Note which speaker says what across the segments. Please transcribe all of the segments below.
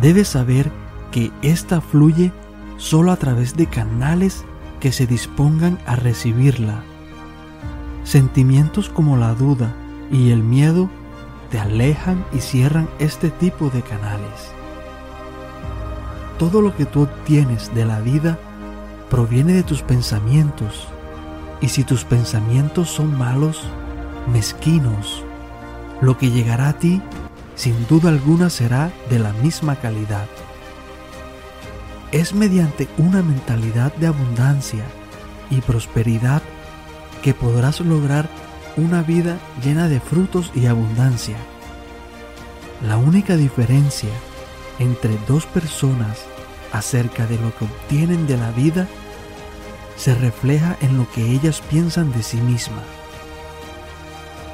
Speaker 1: debes saber que ésta fluye solo a través de canales que se dispongan a recibirla. Sentimientos como la duda y el miedo te alejan y cierran este tipo de canales. Todo lo que tú obtienes de la vida proviene de tus pensamientos. Y si tus pensamientos son malos, mezquinos, lo que llegará a ti sin duda alguna será de la misma calidad. Es mediante una mentalidad de abundancia y prosperidad que podrás lograr una vida llena de frutos y abundancia. La única diferencia entre dos personas acerca de lo que obtienen de la vida se refleja en lo que ellas piensan de sí mismas.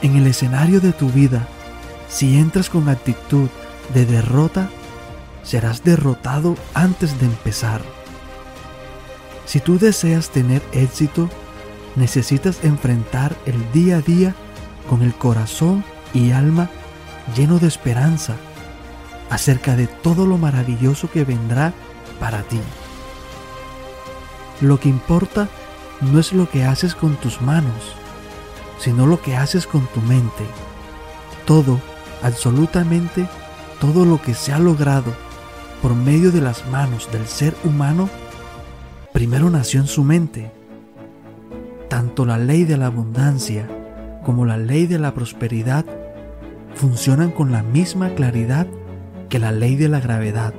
Speaker 1: En el escenario de tu vida, si entras con actitud de derrota, serás derrotado antes de empezar. Si tú deseas tener éxito, necesitas enfrentar el día a día con el corazón y alma lleno de esperanza acerca de todo lo maravilloso que vendrá para ti. Lo que importa no es lo que haces con tus manos, sino lo que haces con tu mente. Todo, absolutamente todo lo que se ha logrado por medio de las manos del ser humano, primero nació en su mente. Tanto la ley de la abundancia como la ley de la prosperidad funcionan con la misma claridad que la ley de la gravedad,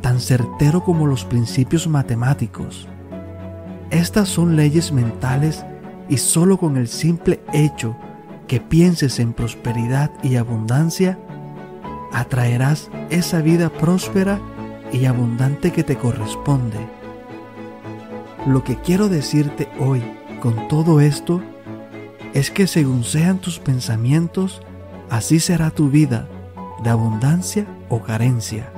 Speaker 1: tan certero como los principios matemáticos. Estas son leyes mentales y solo con el simple hecho que pienses en prosperidad y abundancia, atraerás esa vida próspera y abundante que te corresponde. Lo que quiero decirte hoy con todo esto es que según sean tus pensamientos, así será tu vida, de abundancia o carencia.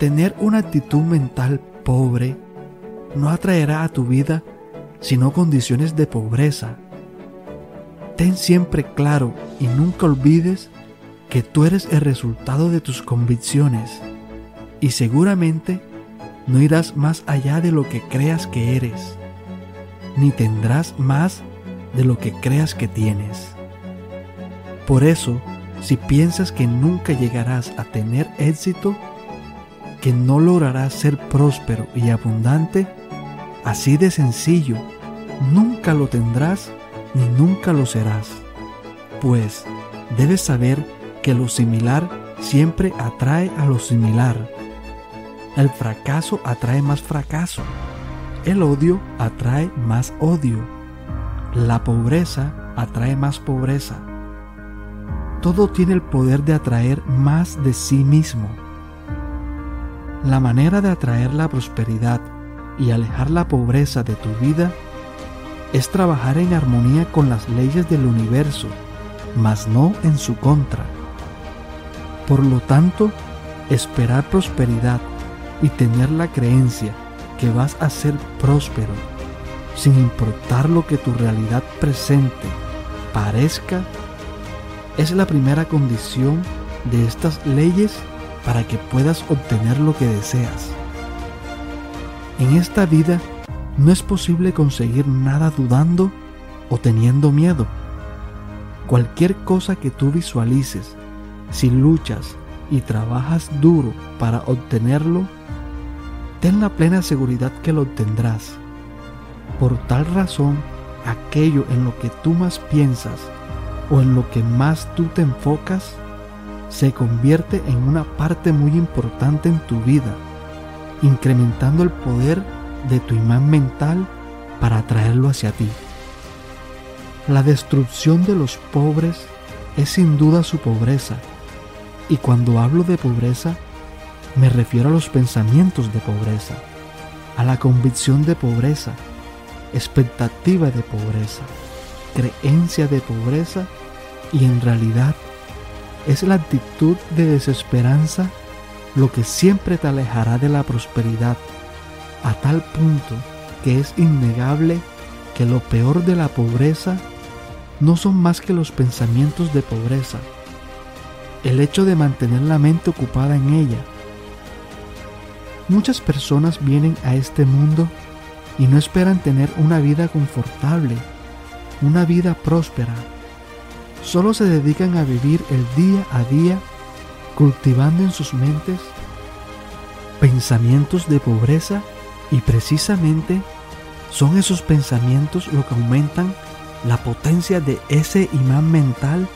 Speaker 1: Tener una actitud mental pobre no atraerá a tu vida sino condiciones de pobreza. Ten siempre claro y nunca olvides que tú eres el resultado de tus convicciones y seguramente no irás más allá de lo que creas que eres, ni tendrás más de lo que creas que tienes. Por eso, si piensas que nunca llegarás a tener éxito, que no lograrás ser próspero y abundante, así de sencillo, nunca lo tendrás ni nunca lo serás. Pues debes saber que lo similar siempre atrae a lo similar. El fracaso atrae más fracaso. El odio atrae más odio. La pobreza atrae más pobreza. Todo tiene el poder de atraer más de sí mismo. La manera de atraer la prosperidad y alejar la pobreza de tu vida es trabajar en armonía con las leyes del universo, mas no en su contra. Por lo tanto, esperar prosperidad y tener la creencia que vas a ser próspero, sin importar lo que tu realidad presente parezca, es la primera condición de estas leyes para que puedas obtener lo que deseas. En esta vida no es posible conseguir nada dudando o teniendo miedo. Cualquier cosa que tú visualices, si luchas y trabajas duro para obtenerlo, ten la plena seguridad que lo obtendrás. Por tal razón, aquello en lo que tú más piensas o en lo que más tú te enfocas, se convierte en una parte muy importante en tu vida, incrementando el poder de tu imán mental para atraerlo hacia ti. La destrucción de los pobres es sin duda su pobreza, y cuando hablo de pobreza, me refiero a los pensamientos de pobreza, a la convicción de pobreza, expectativa de pobreza, creencia de pobreza y en realidad es la actitud de desesperanza lo que siempre te alejará de la prosperidad a tal punto que es innegable que lo peor de la pobreza no son más que los pensamientos de pobreza, el hecho de mantener la mente ocupada en ella. Muchas personas vienen a este mundo y no esperan tener una vida confortable, una vida próspera. Solo se dedican a vivir el día a día cultivando en sus mentes pensamientos de pobreza y precisamente son esos pensamientos lo que aumentan la potencia de ese imán mental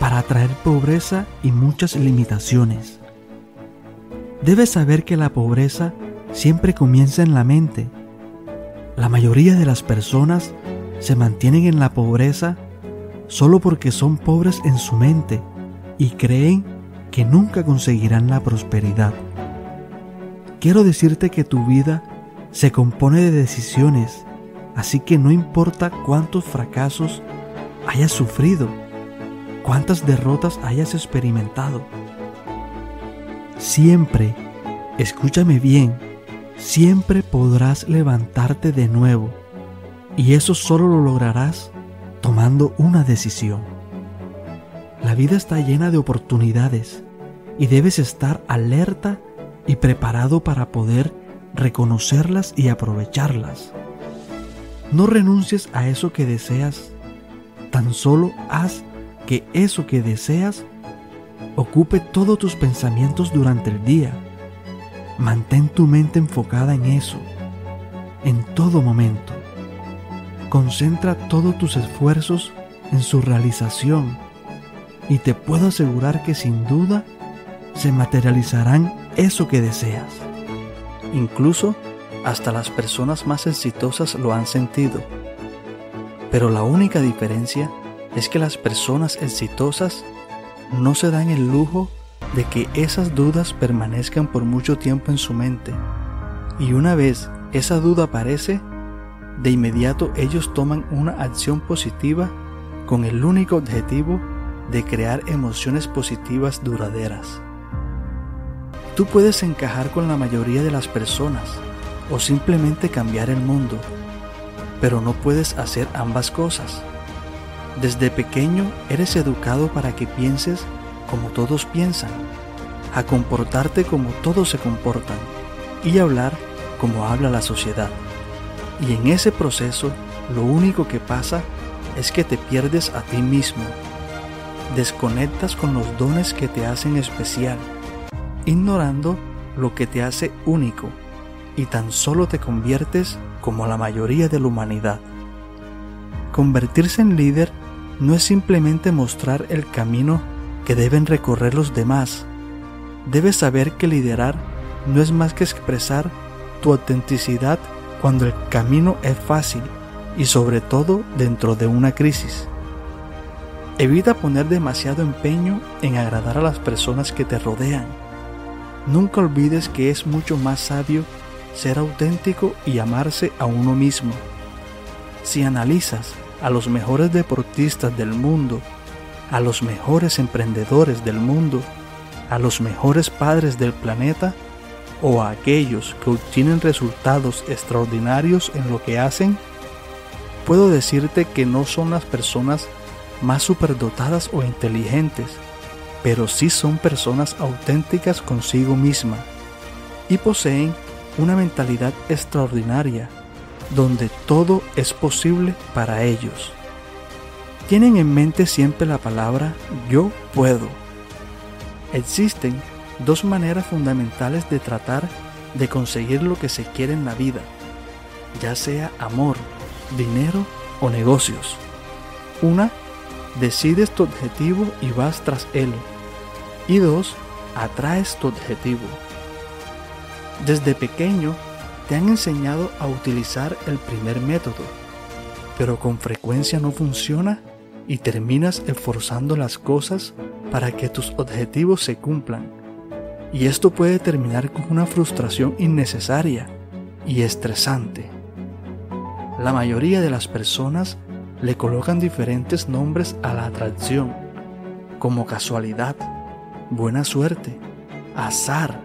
Speaker 1: para atraer pobreza y muchas limitaciones. Debes saber que la pobreza siempre comienza en la mente. La mayoría de las personas se mantienen en la pobreza solo porque son pobres en su mente y creen que nunca conseguirán la prosperidad. Quiero decirte que tu vida se compone de decisiones, así que no importa cuántos fracasos hayas sufrido, cuántas derrotas hayas experimentado. Siempre, escúchame bien, siempre podrás levantarte de nuevo y eso solo lo lograrás tomando una decisión. La vida está llena de oportunidades y debes estar alerta y preparado para poder reconocerlas y aprovecharlas. No renuncies a eso que deseas, tan solo haz que eso que deseas ocupe todos tus pensamientos durante el día. Mantén tu mente enfocada en eso, en todo momento. Concentra todos tus esfuerzos en su realización y te puedo asegurar que sin duda se materializarán eso que deseas. Incluso hasta las personas más exitosas lo han sentido. Pero la única diferencia es que las personas exitosas no se dan el lujo de que esas dudas permanezcan por mucho tiempo en su mente. Y una vez esa duda aparece, de inmediato ellos toman una acción positiva con el único objetivo de crear emociones positivas duraderas. Tú puedes encajar con la mayoría de las personas o simplemente cambiar el mundo, pero no puedes hacer ambas cosas. Desde pequeño eres educado para que pienses como todos piensan, a comportarte como todos se comportan y hablar como habla la sociedad. Y en ese proceso lo único que pasa es que te pierdes a ti mismo, desconectas con los dones que te hacen especial ignorando lo que te hace único y tan solo te conviertes como la mayoría de la humanidad. Convertirse en líder no es simplemente mostrar el camino que deben recorrer los demás. Debes saber que liderar no es más que expresar tu autenticidad cuando el camino es fácil y sobre todo dentro de una crisis. Evita poner demasiado empeño en agradar a las personas que te rodean Nunca olvides que es mucho más sabio ser auténtico y amarse a uno mismo. Si analizas a los mejores deportistas del mundo, a los mejores emprendedores del mundo, a los mejores padres del planeta o a aquellos que obtienen resultados extraordinarios en lo que hacen, puedo decirte que no son las personas más superdotadas o inteligentes, pero sí son personas auténticas consigo misma y poseen una mentalidad extraordinaria donde todo es posible para ellos. Tienen en mente siempre la palabra yo puedo. Existen dos maneras fundamentales de tratar de conseguir lo que se quiere en la vida, ya sea amor, dinero o negocios. Una, decides tu objetivo y vas tras él. Y dos, atraes tu objetivo. Desde pequeño te han enseñado a utilizar el primer método, pero con frecuencia no funciona y terminas esforzando las cosas para que tus objetivos se cumplan. Y esto puede terminar con una frustración innecesaria y estresante. La mayoría de las personas le colocan diferentes nombres a la atracción, como casualidad, buena suerte, azar,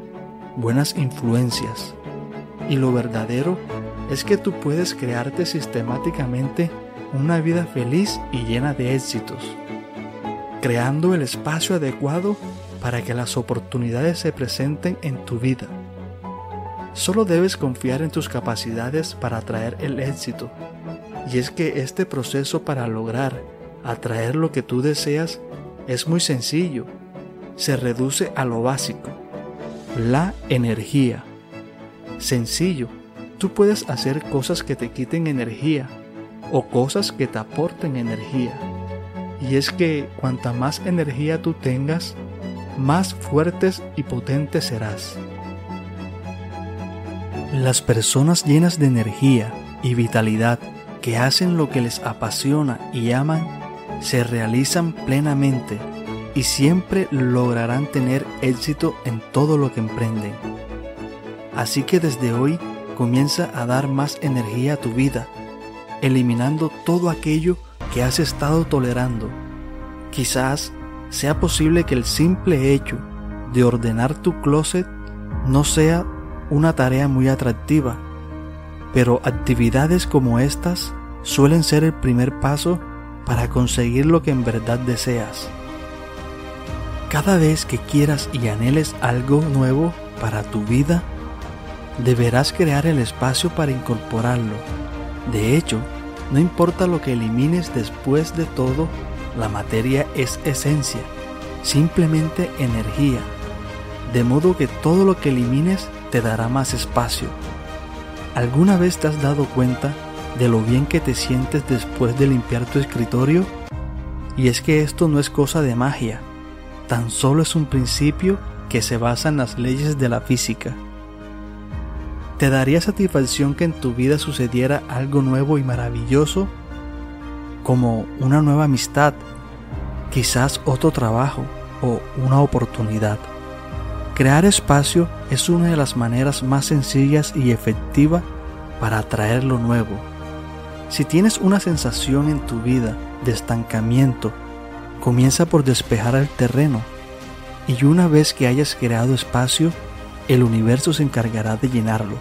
Speaker 1: buenas influencias. Y lo verdadero es que tú puedes crearte sistemáticamente una vida feliz y llena de éxitos, creando el espacio adecuado para que las oportunidades se presenten en tu vida. Solo debes confiar en tus capacidades para atraer el éxito. Y es que este proceso para lograr atraer lo que tú deseas es muy sencillo. Se reduce a lo básico, la energía. Sencillo, tú puedes hacer cosas que te quiten energía o cosas que te aporten energía. Y es que cuanta más energía tú tengas, más fuertes y potentes serás. Las personas llenas de energía y vitalidad que hacen lo que les apasiona y aman, se realizan plenamente y siempre lograrán tener éxito en todo lo que emprenden. Así que desde hoy comienza a dar más energía a tu vida eliminando todo aquello que has estado tolerando. Quizás sea posible que el simple hecho de ordenar tu closet no sea una tarea muy atractiva, pero actividades como estas suelen ser el primer paso para conseguir lo que en verdad deseas. Cada vez que quieras y anheles algo nuevo para tu vida, deberás crear el espacio para incorporarlo de hecho, no importa lo que elimines después de todo, la materia es esencia, simplemente energía. De modo que todo lo que elimines te dará más espacio. ¿Alguna vez te has dado cuenta de lo bien que te sientes después de limpiar tu escritorio? Y es que esto no es cosa de magia, tan solo es un principio que se basa en las leyes de la física. ¿Te daría satisfacción que en tu vida sucediera algo nuevo y maravilloso? Como una nueva amistad, quizás otro trabajo o una oportunidad. Crear espacio es una de las maneras más sencillas y efectivas para atraer lo nuevo. Si tienes una sensación en tu vida de estancamiento, comienza por despejar el terreno y una vez que hayas creado espacio, el universo se encargará de llenarlo.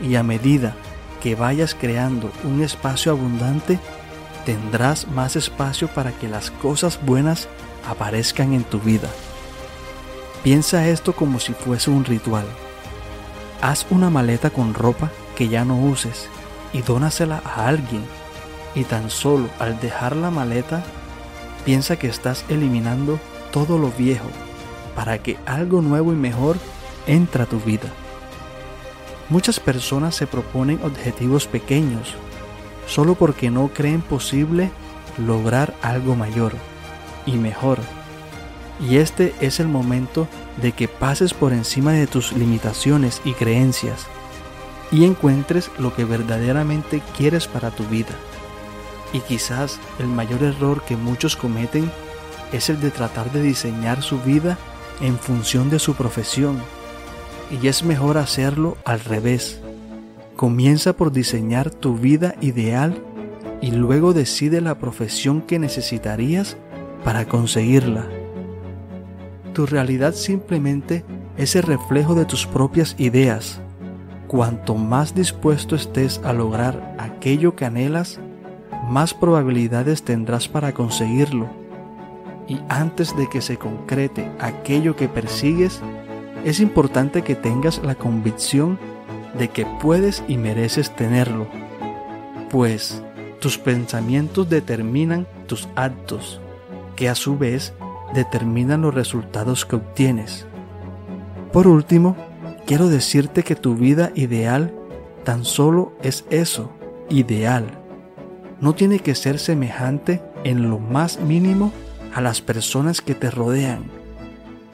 Speaker 1: Y a medida que vayas creando un espacio abundante, tendrás más espacio para que las cosas buenas aparezcan en tu vida. Piensa esto como si fuese un ritual. Haz una maleta con ropa que ya no uses y dónasela a alguien. Y tan solo al dejar la maleta, piensa que estás eliminando todo lo viejo para que algo nuevo y mejor entra a tu vida. Muchas personas se proponen objetivos pequeños solo porque no creen posible lograr algo mayor y mejor. Y este es el momento de que pases por encima de tus limitaciones y creencias y encuentres lo que verdaderamente quieres para tu vida. Y quizás el mayor error que muchos cometen es el de tratar de diseñar su vida en función de su profesión y es mejor hacerlo al revés. Comienza por diseñar tu vida ideal y luego decide la profesión que necesitarías para conseguirla. Tu realidad simplemente es el reflejo de tus propias ideas. Cuanto más dispuesto estés a lograr aquello que anhelas, más probabilidades tendrás para conseguirlo. Y antes de que se concrete aquello que persigues, es importante que tengas la convicción de que puedes y mereces tenerlo. Pues tus pensamientos determinan tus actos, que a su vez determinan los resultados que obtienes. Por último, quiero decirte que tu vida ideal tan solo es eso, ideal. No tiene que ser semejante en lo más mínimo a las personas que te rodean.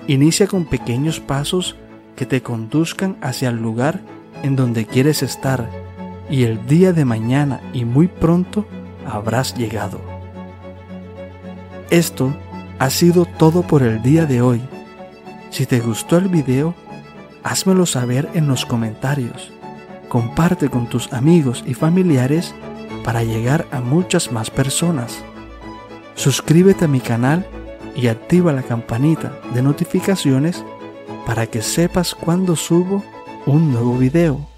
Speaker 1: Inicia con pequeños pasos que te conduzcan hacia el lugar en donde quieres estar y el día de mañana y muy pronto habrás llegado. Esto ha sido todo por el día de hoy. Si te gustó el video, házmelo saber en los comentarios. Comparte con tus amigos y familiares para llegar a muchas más personas. Suscríbete a mi canal y activa la campanita de notificaciones para que sepas cuando subo un nuevo video.